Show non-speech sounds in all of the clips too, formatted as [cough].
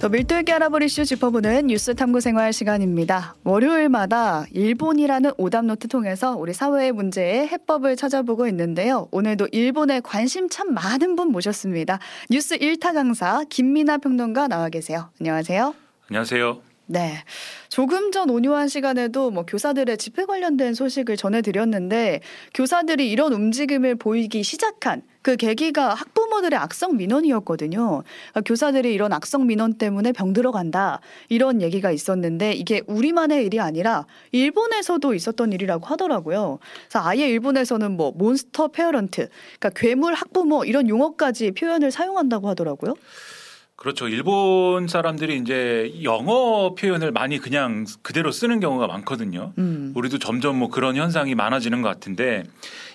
또 밀도 있게 알아볼 이슈 짚어보는 뉴스 탐구 생활 시간입니다. 월요일마다 일본이라는 오답 노트 통해서 우리 사회의 문제의 해법을 찾아보고 있는데요. 오늘도 일본에 관심 참 많은 분 모셨습니다. 뉴스 1타 강사 김민아 평론가 나와 계세요. 안녕하세요. 안녕하세요. 네. 조금 전 온유한 시간에도 뭐 교사들의 집회 관련된 소식을 전해드렸는데 교사들이 이런 움직임을 보이기 시작한 그 계기가 학부모들의 악성 민원이었거든요. 그러니까 교사들이 이런 악성 민원 때문에 병 들어간다 이런 얘기가 있었는데 이게 우리만의 일이 아니라 일본에서도 있었던 일이라고 하더라고요. 그래서 아예 일본에서는 뭐 monster parent, 그러니까 괴물 학부모 이런 용어까지 표현을 사용한다고 하더라고요. 그렇죠. 일본 사람들이 이제 영어 표현을 많이 그냥 그대로 쓰는 경우가 많거든요. 음. 우리도 점점 뭐 그런 현상이 많아지는 것 같은데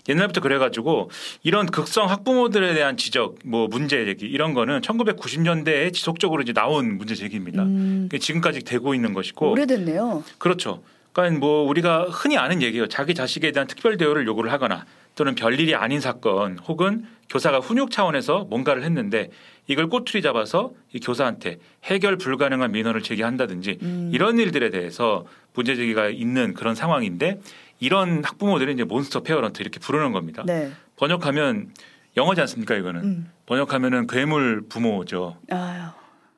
옛날부터 그래가지고 이런 극성 학부모들에 대한 지적, 뭐 문제 제기 이런 거는 1990년대에 지속적으로 이제 나온 문제 제기입니다. 음. 지금까지 되고 있는 것이고 오래됐네요. 그렇죠. 그러니까 뭐 우리가 흔히 아는 얘기예요. 자기 자식에 대한 특별 대우를 요구를 하거나 또는 별일이 아닌 사건 혹은 교사가 훈육 차원에서 뭔가를 했는데 이걸 꼬투리 잡아서 이 교사한테 해결 불가능한 민원을 제기한다든지 음. 이런 일들에 대해서 문제 제기가 있는 그런 상황인데 이런 학부모들이 이제 monster parent 이렇게 부르는 겁니다. 네. 번역하면 영어지 않습니까 이거는 음. 번역하면은 괴물 부모죠. 아유.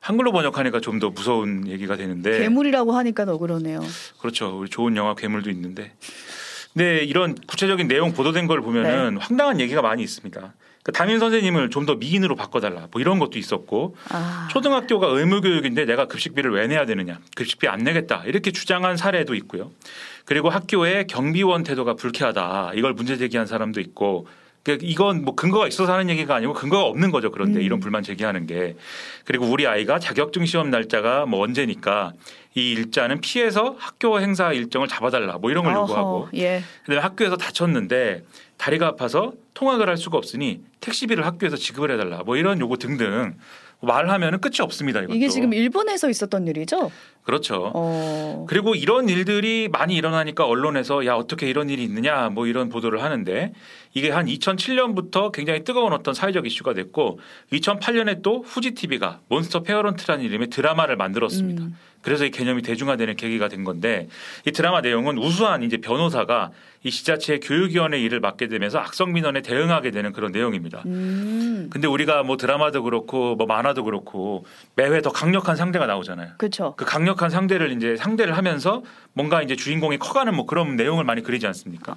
한글로 번역하니까 좀 더 무서운 얘기가 되는데 괴물이라고 하니까 더 그러네요. 그렇죠. 우리 좋은 영화 괴물도 있는데. 근데 이런 구체적인 내용 보도된 걸 보면은 네. 황당한 얘기가 많이 있습니다. 그 담임 선생님을 좀 더 미인으로 바꿔달라 뭐 이런 것도 있었고 아. 초등학교가 의무교육인데 내가 급식비를 왜 내야 되느냐 급식비 안 내겠다 이렇게 주장한 사례도 있고요. 그리고 학교의 경비원 태도가 불쾌하다 이걸 문제 제기한 사람도 있고 그 이건 뭐 근거가 있어서 하는 얘기가 아니고 근거가 없는 거죠. 그런데 음. 이런 불만 제기하는 게 그리고 우리 아이가 자격증 시험 날짜가 뭐 언제니까 이 일자는 피해서 학교 행사 일정을 잡아달라 뭐 이런 걸 요구하고 예. 그다음에 학교에서 다쳤는데 다리가 아파서 통학을 할 수가 없으니 택시비를 학교에서 지급을 해달라 뭐 이런 요구 등등 말하면은 끝이 없습니다. 이것도. 이게 지금 일본에서 있었던 일이죠? 그렇죠. 어... 그리고 이런 일들이 많이 일어나니까 언론에서 야 어떻게 이런 일이 있느냐 뭐 이런 보도를 하는데 이게 한 2007년부터 굉장히 뜨거운 어떤 사회적 이슈가 됐고 2008년에 또 후지 TV가 monster parent라는 이름의 드라마를 만들었습니다. 음. 그래서 이 개념이 대중화되는 계기가 된 건데 이 드라마 내용은 우수한 이제 변호사가 이 지자체 교육위원회 일을 맡게 되면서 악성 민원에 대응하게 되는 그런 내용입니다. 음. 근데 우리가 뭐 드라마도 그렇고 뭐 만화도 그렇고 매회 더 강력한 상대가 나오잖아요. 그렇죠. 그 강력한 상대를 이제 상대를 하면서 뭔가 이제 주인공이 커가는 뭐 그런 내용을 많이 그리지 않습니까?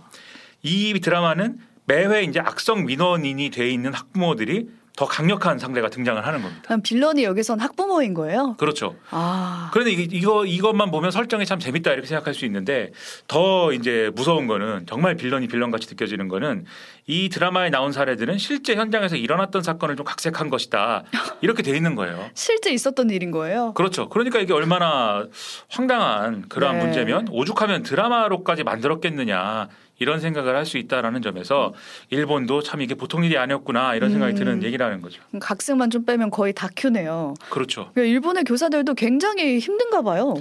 이 드라마는 매회 이제 악성 민원인이 돼 있는 학부모들이 더 강력한 상대가 등장을 하는 겁니다. 빌런이 여기선 학부모인 거예요? 그렇죠. 아. 그런데 이거 이것만 보면 설정이 참 재밌다 이렇게 생각할 수 있는데 더 이제 무서운 거는 정말 빌런이 빌런 같이 느껴지는 거는 이 드라마에 나온 사례들은 실제 현장에서 일어났던 사건을 좀 각색한 것이다 이렇게 돼 있는 거예요. [laughs] 실제 있었던 일인 거예요? 그렇죠. 그러니까 이게 얼마나 황당한 그러한 네. 문제면 오죽하면 드라마로까지 만들었겠느냐 이런 생각을 할 수 있다라는 점에서 일본도 참 이게 보통 일이 아니었구나 이런 생각이 음. 드는 얘기라는 거죠. 각색만 좀 빼면 거의 다큐네요. 그렇죠. 그러니까 일본의 교사들도 굉장히 힘든가 봐요.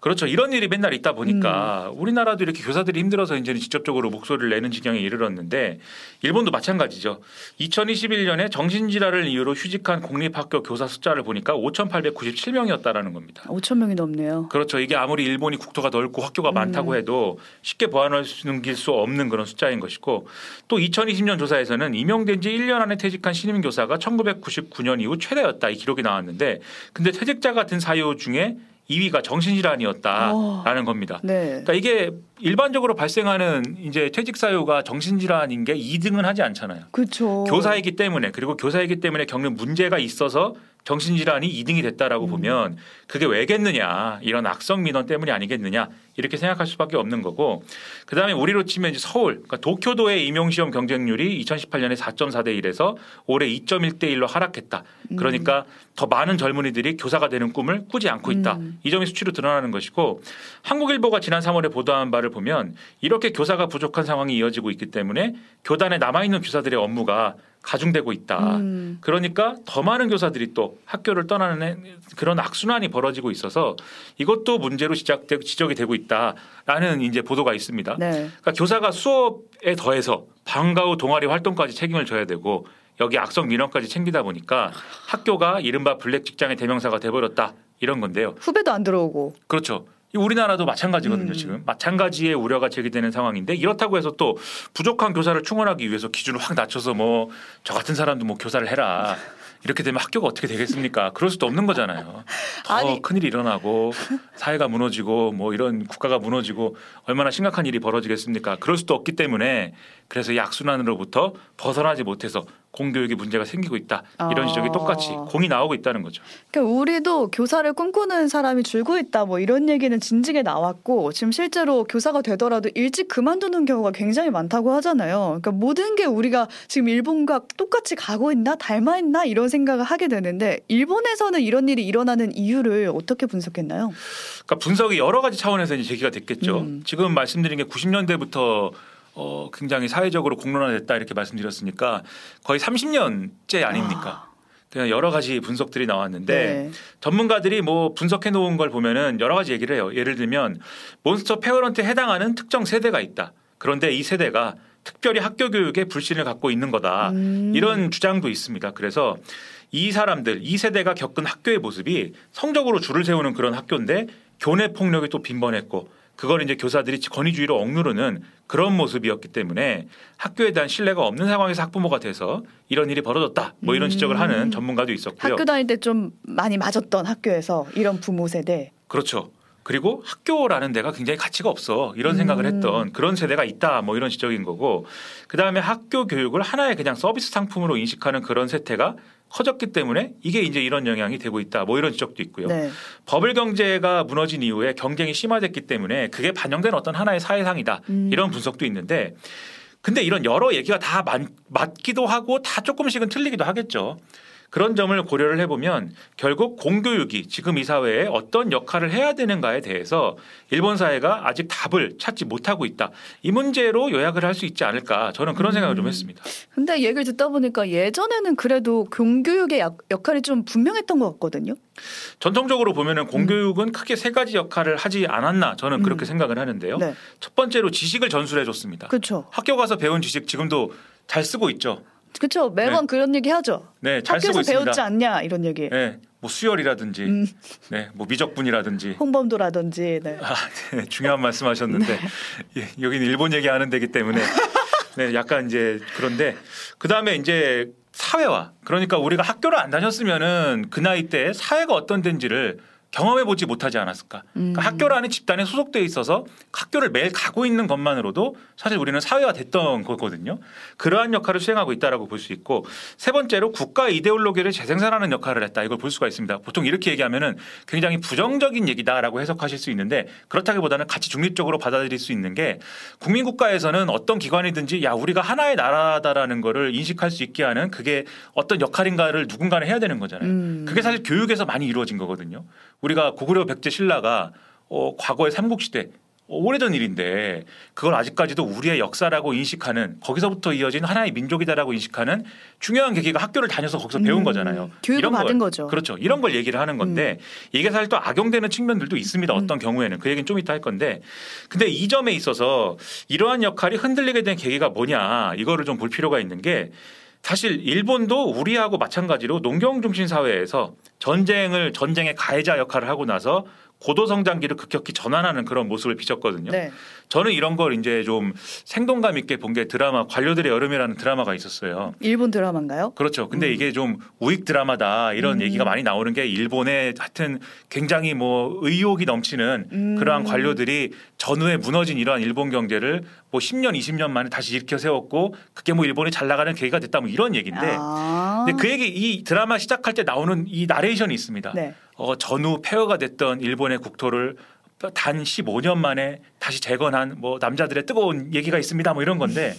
그렇죠. 이런 일이 맨날 있다 보니까 음. 우리나라도 이렇게 교사들이 힘들어서 이제는 직접적으로 목소리를 내는 지경에 이르렀는데 일본도 마찬가지죠. 2021년에 정신질환을 이유로 휴직한 공립학교 교사 숫자를 보니까 5,897명이었다라는 겁니다. 5천 명이 넘네요. 그렇죠. 이게 아무리 일본이 국토가 넓고 학교가 음. 많다고 해도 쉽게 보완할 수 넘길 수 없는 그런 숫자인 것이고 또 2020년 조사에서는 임용된 지 1년 안에 퇴직한 신임 교사가 1999년 이후 최대였다 이 기록이 나왔는데 근데 퇴직자 같은 사유 중에 2위가 정신질환이었다라는 오. 겁니다. 네. 그러니까 이게 일반적으로 발생하는 이제 퇴직 사유가 정신질환인 게 2등은 하지 않잖아요. 그렇죠. 교사이기 때문에 그리고 교사이기 때문에 겪는 문제가 있어서 정신질환이 2등이 됐다라고 음. 보면 그게 왜겠느냐 이런 악성 민원 때문이 아니겠느냐 이렇게 생각할 수밖에 없는 거고 그다음에 우리로 치면 이제 서울 그러니까 도쿄도의 임용시험 경쟁률이 2018년에 4.4대 1에서 올해 2.1대 1로 하락했다. 음. 그러니까 더 많은 젊은이들이 교사가 되는 꿈을 꾸지 않고 있다. 음. 이 점이 수치로 드러나는 것이고 한국일보가 지난 3월에 보도한 바를 보면 이렇게 교사가 부족한 상황이 이어지고 있기 때문에 교단에 남아 있는 교사들의 업무가 가중되고 있다. 음. 그러니까 더 많은 교사들이 또 학교를 떠나는 그런 악순환이 벌어지고 있어서 이것도 문제로 시작되 지적이 되고 있다라는 이제 보도가 있습니다. 네. 그러니까 교사가 수업에 더해서 방과 후 동아리 활동까지 책임을 져야 되고 여기 악성 민원까지 챙기다 보니까 학교가 이른바 블랙 직장의 대명사가 돼버렸다. 이런 건데요. 후배도 안 들어오고. 그렇죠. 우리나라도 마찬가지거든요. 음. 지금 마찬가지의 우려가 제기되는 상황인데 이렇다고 해서 또 부족한 교사를 충원하기 위해서 기준을 확 낮춰서 뭐 저 같은 사람도 뭐 교사를 해라. 이렇게 되면 학교가 어떻게 되겠습니까? 그럴 수도 없는 거잖아요. 더 아니. 큰일이 일어나고 사회가 무너지고 뭐 이런 국가가 무너지고 얼마나 심각한 일이 벌어지겠습니까? 그럴 수도 없기 때문에 그래서 이 악순환으로부터 벗어나지 못해서 공교육에 문제가 생기고 있다. 이런 아. 지적이 똑같이 공이 나오고 있다는 거죠. 그러니까 우리도 교사를 꿈꾸는 사람이 줄고 있다 뭐 이런 얘기는 진즉에 나왔고 지금 실제로 교사가 되더라도 일찍 그만두는 경우가 굉장히 많다고 하잖아요. 그러니까 모든 게 우리가 지금 일본과 똑같이 가고 있나 닮아 있나 이런 생각을 하게 되는데 일본에서는 이런 일이 일어나는 이유를 어떻게 분석했나요? 그러니까 분석이 여러 가지 차원에서 이제 제기가 됐겠죠. 음. 지금 말씀드린 게 90년대부터 어, 굉장히 사회적으로 공론화됐다 이렇게 말씀드렸으니까 거의 30년째 아닙니까? 그냥 여러 가지 분석들이 나왔는데 네. 전문가들이 뭐 분석해 놓은 걸 보면은 여러 가지 얘기를 해요. 예를 들면 몬스터 페어런트에 해당하는 특정 세대가 있다. 그런데 이 세대가 특별히 학교 교육에 불신을 갖고 있는 거다. 음. 이런 주장도 있습니다. 그래서 이 사람들, 이 세대가 겪은 학교의 모습이 성적으로 줄을 세우는 그런 학교인데 교내 폭력이 또 빈번했고 그걸 이제 교사들이 권위주의로 억누르는 그런 모습이었기 때문에 학교에 대한 신뢰가 없는 상황에서 학부모가 돼서 이런 일이 벌어졌다. 뭐 이런 지적을 하는 전문가도 있었고요. 학교 다닐 때 좀 많이 맞았던 학교에서 이런 부모 세대. 그렇죠. 그리고 학교라는 데가 굉장히 가치가 없어 이런 생각을 음. 했던 그런 세대가 있다 뭐 이런 지적인 거고 그 다음에 학교 교육을 하나의 그냥 서비스 상품으로 인식하는 그런 세태가 커졌기 때문에 이게 이제 이런 영향이 되고 있다 뭐 이런 지적도 있고요. 네. 버블 경제가 무너진 이후에 경쟁이 심화됐기 때문에 그게 반영된 어떤 하나의 사회상이다 음. 이런 분석도 있는데 근데 이런 여러 얘기가 다 맞, 맞기도 하고 다 조금씩은 틀리기도 하겠죠. 그런 점을 고려를 해보면 결국 공교육이 지금 이 사회에 어떤 역할을 해야 되는가에 대해서 일본 사회가 아직 답을 찾지 못하고 있다. 이 문제로 요약을 할 수 있지 않을까 저는 그런 생각을 좀 했습니다. 근데 얘기를 듣다 보니까 예전에는 그래도 공교육의 약- 역할이 좀 분명했던 것 같거든요. 전통적으로 보면은 공교육은 크게 세 가지 역할을 하지 않았나 저는 그렇게 음. 생각을 하는데요. 네. 첫 번째로 지식을 전수해 줬습니다. 그렇죠. 학교 가서 배운 지식 지금도 잘 쓰고 있죠. 그렇죠. 매번 그런 얘기 하죠. 네, 잘 쓰고 학교에서 있습니다. 배웠지 않냐 이런 얘기. 네, 뭐 수열이라든지, 음. 네, 뭐 미적분이라든지. 홍범도라든지. 네. 아, 네, 중요한 말씀하셨는데 예, 여기는 일본 얘기하는 데기 때문에 네, 약간 이제 그런데 그 다음에 이제 사회화. 그러니까 우리가 학교를 안 다녔으면은 그 나이 때 사회가 어떤 데인지를 경험해 보지 못하지 않았을까. 그러니까 음. 학교라는 집단에 소속돼 있어서 학교를 매일 가고 있는 것만으로도 사실 우리는 사회화 됐던 거거든요. 그러한 역할을 수행하고 있다라고 볼 수 있고 세 번째로 국가 이데올로기를 재생산하는 역할을 했다. 이걸 볼 수가 있습니다. 보통 이렇게 얘기하면은 굉장히 부정적인 얘기다라고 해석하실 수 있는데 그렇다기보다는 같이 중립적으로 받아들일 수 있는 게 국민 국가에서는 어떤 기관이든지 야 우리가 하나의 나라다라는 거를 인식할 수 있게 하는 그게 어떤 역할인가를 누군가는 해야 되는 거잖아요. 음. 그게 사실 교육에서 많이 이루어진 거거든요. 우리가 고구려 백제 신라가 어, 과거의 삼국시대 어, 오래전 일인데 그걸 아직까지도 우리의 역사라고 인식하는 거기서부터 이어진 하나의 민족이다라고 인식하는 중요한 계기가 학교를 다녀서 거기서 배운 음. 거잖아요. 교육을 이런 받은 걸, 거죠. 음. 그렇죠. 이런 걸 얘기를 하는 건데 이게 사실 또 악용되는 측면들도 있습니다. 어떤 경우에는 그 얘기는 좀 이따 할 건데 근데 이 점에 있어서 이러한 역할이 흔들리게 된 계기가 뭐냐 이거를 좀 볼 필요가 있는 게 사실 일본도 우리하고 마찬가지로 농경 중심 사회에서 전쟁을 전쟁의 가해자 역할을 하고 나서 고도 성장기를 급격히 전환하는 그런 모습을 비쳤거든요. 네. 저는 이런 걸 이제 좀 생동감 있게 본 게 드라마 관료들의 여름이라는 드라마가 있었어요. 일본 드라마인가요? 그렇죠. 근데 이게 좀 우익 드라마다 이런 음. 얘기가 많이 나오는 게 일본의 하여튼 굉장히 뭐 의욕이 넘치는 음. 그러한 관료들이 전후에 무너진 이러한 일본 경제를 뭐 10년, 20년 만에 다시 일으켜 세웠고 그게 뭐 일본이 잘 나가는 계기가 됐다 뭐 이런 얘기인데 아. 근데 그 얘기 이 드라마 시작할 때 나오는 이 나레이션이 있습니다. 네. 어, 전후 폐허가 됐던 일본의 국토를 단 15년 만에 다시 재건한 뭐 남자들의 뜨거운 얘기가 있습니다. 뭐 이런 건데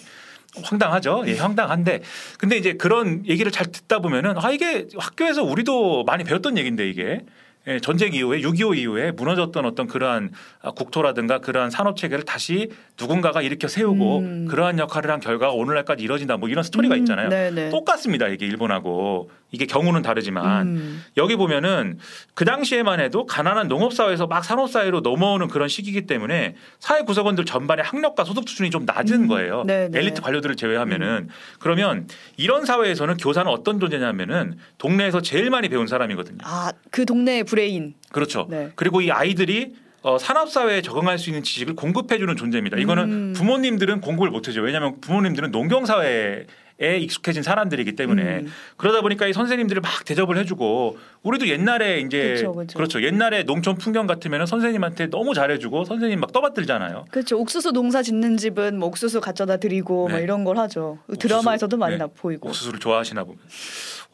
황당하죠. 예, 황당한데 근데 이제 그런 얘기를 잘 듣다 보면은 아 이게 학교에서 우리도 많이 배웠던 얘기인데 이게 예, 전쟁 이후에 6.25 이후에 무너졌던 어떤 그러한 아, 국토라든가 그러한 산업 체계를 다시 누군가가 일으켜 세우고 음. 그러한 역할을 한 결과가 오늘날까지 이뤄진다 뭐 이런 스토리가 음, 있잖아요. 네네. 똑같습니다. 이게 일본하고 이게 경우는 다르지만 음. 여기 보면은 그 당시에만 해도 가난한 농업 사회에서 막 산업 사회로 넘어오는 그런 시기이기 때문에 사회 구성원들 전반의 학력과 소득 수준이 좀 낮은 음. 거예요. 네, 네. 엘리트 관료들을 제외하면은 그러면 이런 사회에서는 교사는 어떤 존재냐면은 동네에서 제일 많이 배운 사람이거든요. 아, 그 동네의 브레인. 그렇죠. 네. 그리고 이 아이들이 어, 산업 사회에 적응할 수 있는 지식을 공급해주는 존재입니다. 이거는 음. 부모님들은 공급을 못 해주죠. 왜냐하면 부모님들은 농경 사회에 익숙해진 사람들이기 때문에 음. 그러다 보니까 이 선생님들이 막 대접을 해주고 우리도 옛날에 이제 그쵸, 그쵸. 그렇죠 옛날에 농촌 풍경 같으면 선생님한테 너무 잘해주고 선생님 막 떠받들잖아요. 그렇죠. 옥수수 농사 짓는 집은 뭐 옥수수 갖져다 드리고 뭐 네. 이런 걸 하죠. 드라마에서도 많이 네. 나 보이고. 옥수수를 좋아하시나 보면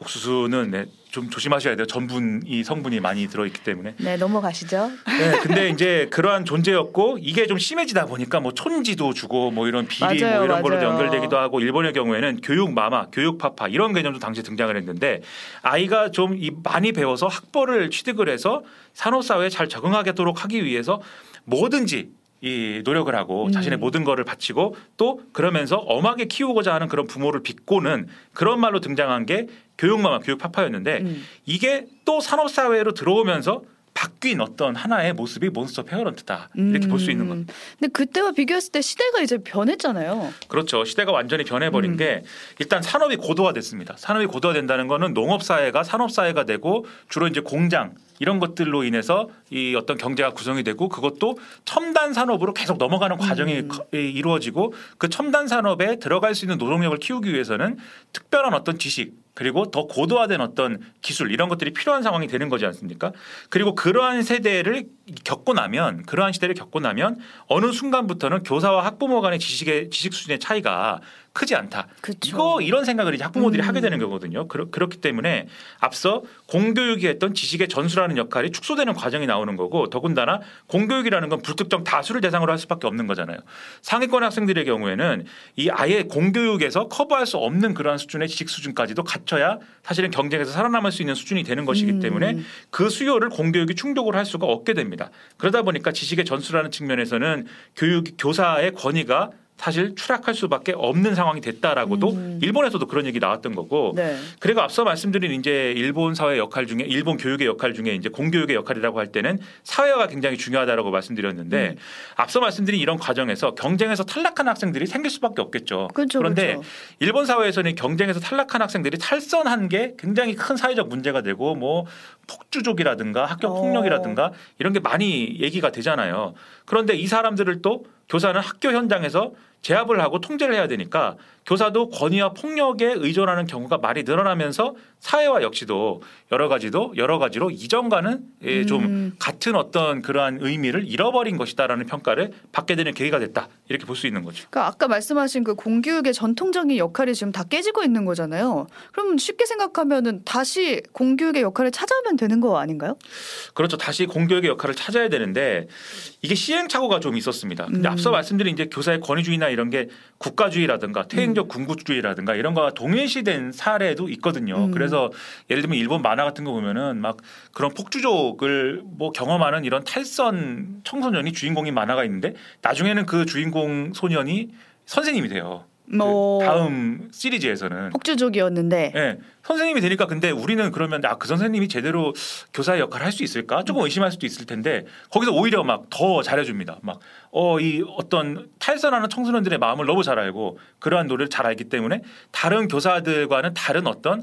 옥수수는 네, 좀 조심하셔야 돼요. 전분이 성분이 많이 들어있기 때문에. 네, 넘어가시죠. 네, 근데 이제 그러한 존재였고 이게 좀 심해지다 보니까 뭐 촌지도 주고 뭐 이런 비리 맞아요, 뭐 이런 걸로 맞아요. 연결되기도 하고 일본의 경우에는 교육 마마, 교육 파파 이런 개념도 당시에 등장을 했는데 아이가 좀이 많이 배워서 학벌을 취득을 해서 산업 사회에 잘 적응하도록 하기 위해서 뭐든지 이 노력을 하고 음. 자신의 모든 거를 바치고 또 그러면서 엄하게 키우고자 하는 그런 부모를 빚고는 그런 말로 등장한 게 교육마마, 교육 파파였는데 음. 이게 또 산업 사회로 들어오면서 바뀐 어떤 하나의 모습이 몬스터 페어런트다 이렇게 볼수 있는 것. 음. 근데 그때와 비교했을 때 시대가 이제 변했잖아요. 그렇죠. 시대가 완전히 변해버린 음. 게 일단 산업이 고도화됐습니다. 산업이 고도화된다는 거는 농업 사회가 산업 사회가 되고 주로 이제 공장 이런 것들로 인해서 이 어떤 경제가 구성이 되고 그것도 첨단 산업으로 계속 넘어가는 과정이 음. 이루어지고 그 첨단 산업에 들어갈 수 있는 노동력을 키우기 위해서는 특별한 어떤 지식 그리고 더 고도화된 어떤 기술 이런 것들이 필요한 상황이 되는 거지 않습니까? 그리고 그러한 세대를 겪고 나면 그러한 시대를 겪고 나면 어느 순간부터는 교사와 학부모 간의 지식의 지식 수준의 차이가 크지 않다. 그쵸. 이거 이런 생각을 이제 학부모들이 음. 하게 되는 거거든요. 그렇, 그렇기 때문에 앞서 공교육이 했던 지식의 전수라는 역할이 축소되는 과정이 나오는 거고 더군다나 공교육이라는 건 불특정 다수를 대상으로 할 수밖에 없는 거잖아요. 상위권 학생들의 경우에는 이 아예 공교육에서 커버할 수 없는 그러한 수준의 지식 수준까지도 갖춰야 사실은 경쟁에서 살아남을 수 있는 수준이 되는 것이기 음. 때문에 그 수요를 공교육이 충족을 할 수가 없게 됩니다. 그러다 보니까 지식의 전수라는 측면에서는 교육 교사의 권위가 사실 추락할 수밖에 없는 상황이 됐다라고도 음. 일본에서도 그런 얘기 나왔던 거고 네. 그리고 앞서 말씀드린 이제 일본 사회 역할 중에 일본 교육의 역할 중에 이제 공교육의 역할이라고 할 때는 사회화가 굉장히 중요하다라고 말씀드렸는데 음. 앞서 말씀드린 이런 과정에서 경쟁에서 탈락한 학생들이 생길 수밖에 없겠죠. 그렇죠. 그런데 그렇죠. 일본 사회에서는 경쟁에서 탈락한 학생들이 탈선한 게 굉장히 큰 사회적 문제가 되고 뭐 폭주족이라든가 학교 어. 폭력이라든가 이런 게 많이 얘기가 되잖아요. 그런데 이 사람들을 또 교사는 학교 현장에서 제압을 하고 통제를 해야 되니까 교사도 권위와 폭력에 의존하는 경우가 많이 늘어나면서 사회와 역시도 여러 가지도 여러 가지로 이전과는 예, 좀 음. 같은 어떤 그러한 의미를 잃어버린 것이다라는 평가를 받게 되는 계기가 됐다 이렇게 볼 수 있는 거죠. 그러니까 아까 말씀하신 그 공교육의 전통적인 역할이 지금 다 깨지고 있는 거잖아요. 그럼 쉽게 생각하면은 다시 공교육의 역할을 찾아오면 되는 거 아닌가요? 그렇죠. 다시 공교육의 역할을 찾아야 되는데 이게 시행착오가 좀 있었습니다. 근데 음. 앞서 말씀드린 이제 교사의 권위주의나 이런 게 국가주의라든가 퇴행적 군국주의라든가 이런 거와 동일시된 사례도 있거든요. 음. 그래서 예를 들면 일본 만화 같은 거 보면은 막 그런 폭주족을 뭐 경험하는 이런 탈선 청소년이 주인공인 만화가 있는데 나중에는 그 주인공 소년이 선생님이 돼요. 그뭐 다음 시리즈에서는 폭주족이었는데 예. 선생님이 되니까 근데 우리는 그러면 아 그 선생님이 제대로 교사의 역할을 할 수 있을까? 조금 의심할 수도 있을 텐데 거기서 오히려 막 더 잘해줍니다. 막 어 이 어떤 탈선하는 청소년들의 마음을 너무 잘 알고 그러한 노래를 잘 알기 때문에 다른 교사들과는 다른 어떤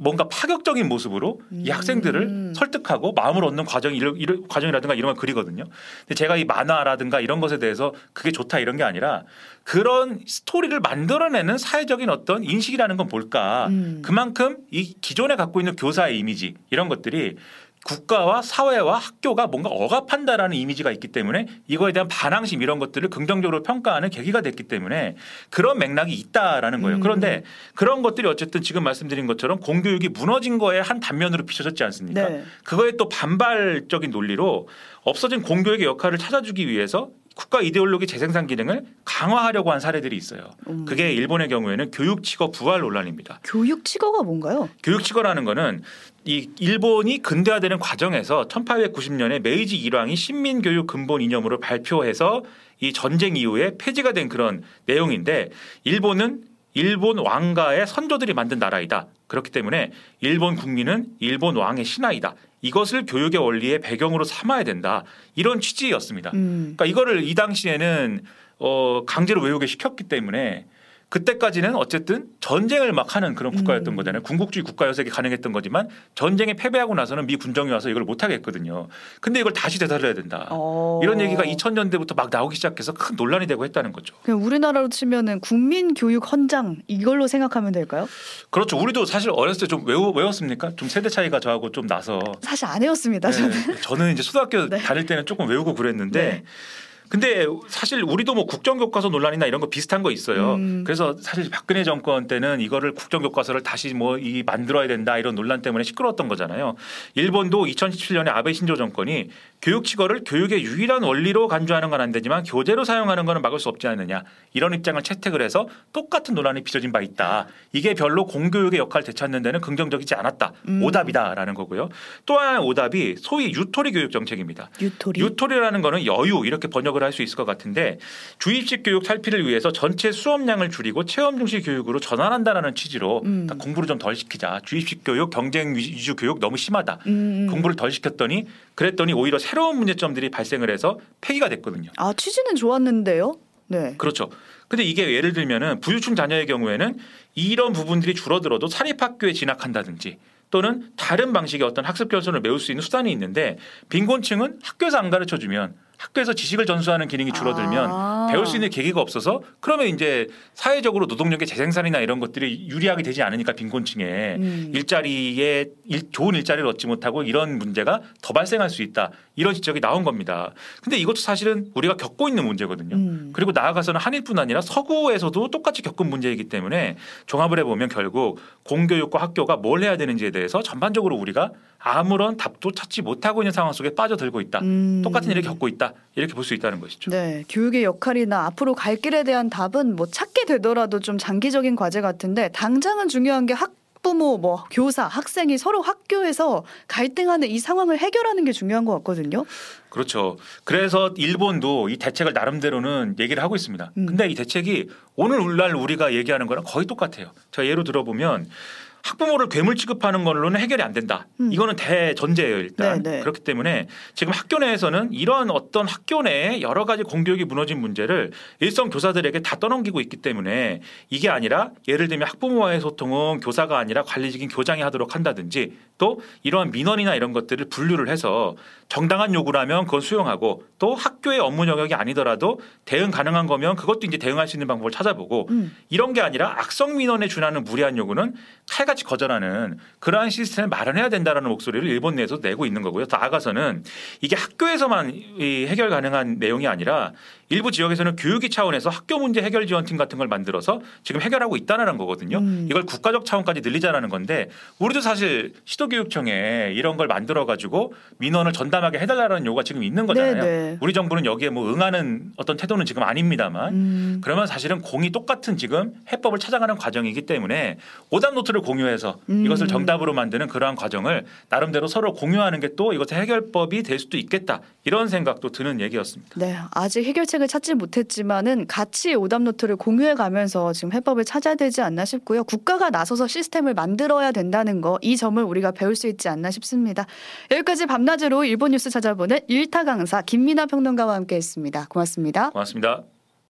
뭔가 파격적인 모습으로 이 음. 학생들을 설득하고 마음을 얻는 과정 이런, 이런 과정이라든가 이런 걸 그리거든요. 근데 제가 이 만화라든가 이런 것에 대해서 그게 좋다 이런 게 아니라 그런 스토리를 만들어내는 사회적인 어떤 인식이라는 건 뭘까? 음. 그만큼 이 기존에 갖고 있는 교사의 이미지 이런 것들이 국가와 사회와 학교가 뭔가 억압한다라는 이미지가 있기 때문에 이거에 대한 반항심 이런 것들을 긍정적으로 평가하는 계기가 됐기 때문에 그런 맥락이 있다라는 거예요. 음. 그런데 그런 것들이 어쨌든 지금 말씀드린 것처럼 공교육이 무너진 거에 한 단면으로 비춰졌지 않습니까? 네. 그거에 또 반발적인 논리로 없어진 공교육의 역할을 찾아주기 위해서 국가 이데올로기 재생산 기능을 강화하려고 한 사례들이 있어요. 음. 그게 일본의 경우에는 교육 직업 부활 논란입니다. 교육 치거가 뭔가요? 교육 직어라는 거는 이 일본이 근대화되는 과정에서 1890년에 메이지 일왕이 신민 교육 근본 이념으로 발표해서 이 전쟁 이후에 폐지가 된 그런 내용인데 일본은 일본 왕가의 선조들이 만든 나라이다. 그렇기 때문에 일본 국민은 일본 왕의 신하이다. 이것을 교육의 원리의 배경으로 삼아야 된다. 이런 취지였습니다. 음. 그러니까 이거를 이 당시에는 어 강제로 외우게 시켰기 때문에 그때까지는 어쨌든 전쟁을 막 하는 그런 국가였던 음. 거잖아요. 군국주의 국가여서 이게 가능했던 거지만 전쟁에 패배하고 나서는 미 군정이 와서 이걸 못 하겠거든요. 근데 이걸 다시 되살려야 된다. 어. 이런 얘기가 2000년대부터 막 나오기 시작해서 큰 논란이 되고 했다는 거죠. 그냥 우리나라로 치면은 국민 교육 헌장 이걸로 생각하면 될까요? 그렇죠. 우리도 사실 어렸을 때 좀 외우, 외웠습니까? 좀 세대 차이가 저하고 좀 나서. 사실 안. 저는. 네, 저는 이제 초등학교 [laughs] 네. 다닐 때는 조금 외우고 그랬는데 네. 근데 사실 우리도 뭐 국정교과서 논란이나 이런 거 비슷한 거 있어요. 음. 그래서 사실 박근혜 정권 때는 이거를 국정교과서를 다시 뭐 이 만들어야 된다 이런 논란 때문에 시끄러웠던 거잖아요. 일본도 2017년에 아베 신조 정권이 교육 치거를 교육의 유일한 원리로 간주하는 건 안 되지만 교재로 사용하는 거는 막을 수 없지 않느냐 이런 입장을 채택을 해서 똑같은 논란이 빚어진 바 있다. 이게 별로 공교육의 역할을 되찾는 데는 긍정적이지 않았다. 음. 오답이다라는 거고요. 또 하나의 오답이 소위 유토리 교육 정책입니다. 유토리. 유토리라는 거는 여유 이렇게 번역을 할 수 있을 것 같은데 주입식 교육 살피를 위해서 전체 수업량을 줄이고 체험 중심 교육으로 전환한다라는 취지로 음. 딱 공부를 좀 덜 시키자. 주입식 교육, 경쟁 위주 교육 너무 심하다. 음, 음. 공부를 덜 시켰더니 그랬더니 오히려 새로운 문제점들이 발생을 해서 폐기가 됐거든요. 아 취지는 좋았는데요. 네. 그렇죠. 근데 이게 예를 들면은 부유층 자녀의 경우에는 이런 부분들이 줄어들어도 사립학교에 진학한다든지 또는 다른 방식의 어떤 학습 결손을 메울 수 있는 수단이 있는데 빈곤층은 학교에서 안 가르쳐 주면 학교에서 지식을 전수하는 기능이 줄어들면 아. 배울 수 있는 계기가 없어서 그러면 이제 사회적으로 노동력의 재생산이나 이런 것들이 유리하게 되지 않으니까 빈곤층에 음. 일자리에 일- 좋은 일자리를 얻지 못하고 이런 문제가 더 발생할 수 있다 이런 지적이 나온 겁니다. 근데 이것도 사실은 우리가 겪고 있는 문제거든요. 음. 그리고 나아가서는 한일뿐 아니라 서구에서도 똑같이 겪은 문제이기 때문에 종합을 해보면 결국 공교육과 학교가 뭘 해야 되는지에 대해서 전반적으로 우리가 아무런 답도 찾지 못하고 있는 상황 속에 빠져들고 있다. 음. 똑같은 일을 겪고 있다. 이렇게 볼 수 있다는 것이죠. 네, 교육의 역할이 나 앞으로 갈 길에 대한 답은 뭐 찾게 되더라도 좀 장기적인 과제 같은데 당장은 중요한 게 학부모, 뭐 교사, 학생이 서로 학교에서 갈등하는 이 상황을 해결하는 게 중요한 것 같거든요. 그렇죠. 그래서 일본도 이 대책을 나름대로는 얘기를 하고 있습니다. 음. 근데 이 대책이 오늘날 우리가 얘기하는 거랑 거의 똑같아요. 제가 예로 들어보면 학부모를 괴물 취급하는 걸로는 해결이 안 된다. 음. 이거는 대전제예요, 일단. 네, 네. 그렇기 때문에 지금 학교 내에서는 이런 어떤 학교 내에 여러 가지 공교육이 무너진 문제를 일선 교사들에게 다 떠넘기고 있기 때문에 이게 아니라 예를 들면 학부모와의 소통은 교사가 아니라 관리직인 교장이 하도록 한다든지 또 이러한 민원이나 이런 것들을 분류를 해서 정당한 요구라면 그건 수용하고 또 학교의 업무 영역이 아니더라도 대응 가능한 거면 그것도 이제 대응할 수 있는 방법을 찾아보고 음. 이런 게 아니라 악성 민원에 준하는 무리한 요구는 칼 같이 거절하는 그러한 시스템을 마련해야 된다라는 목소리를 일본 내에서 내고 있는 거고요. 더 나아가서는 이게 학교에서만 이 해결 가능한 내용이 아니라 일부 지역에서는 교육위 차원에서 학교 문제 해결 지원팀 같은 걸 만들어서 지금 해결하고 있다는 거거든요. 음. 이걸 국가적 차원까지 늘리자라는 건데 우리도 사실 시도교육청에 이런 걸 만들어 가지고 민원을 전담하게 해달라는 요구가 지금 있는 거잖아요. 네, 네. 우리 정부는 여기에 뭐 응하는 어떤 태도는 지금 아닙니다만 음. 그러면 사실은 공이 똑같은 지금 해법을 찾아가는 과정이기 때문에 오답 노트를 공유해서 음. 이것을 정답으로 만드는 그러한 과정을 나름대로 서로 공유하는 게 또 이것의 해결법이 될 수도 있겠다 이런 생각도 드는 얘기였습니다. 네, 아직 해결책을 찾지 못했지만은 같이 오답 노트를 공유해 가면서 지금 해법을 찾아야 되지 않나 싶고요. 국가가 나서서 시스템을 만들어야 된다는 거 이 점을 우리가 배울 수 있지 않나 싶습니다. 여기까지 밤낮으로 일본 뉴스 찾아보는 일타 강사 김민아 평론가와 함께했습니다. 고맙습니다. 고맙습니다.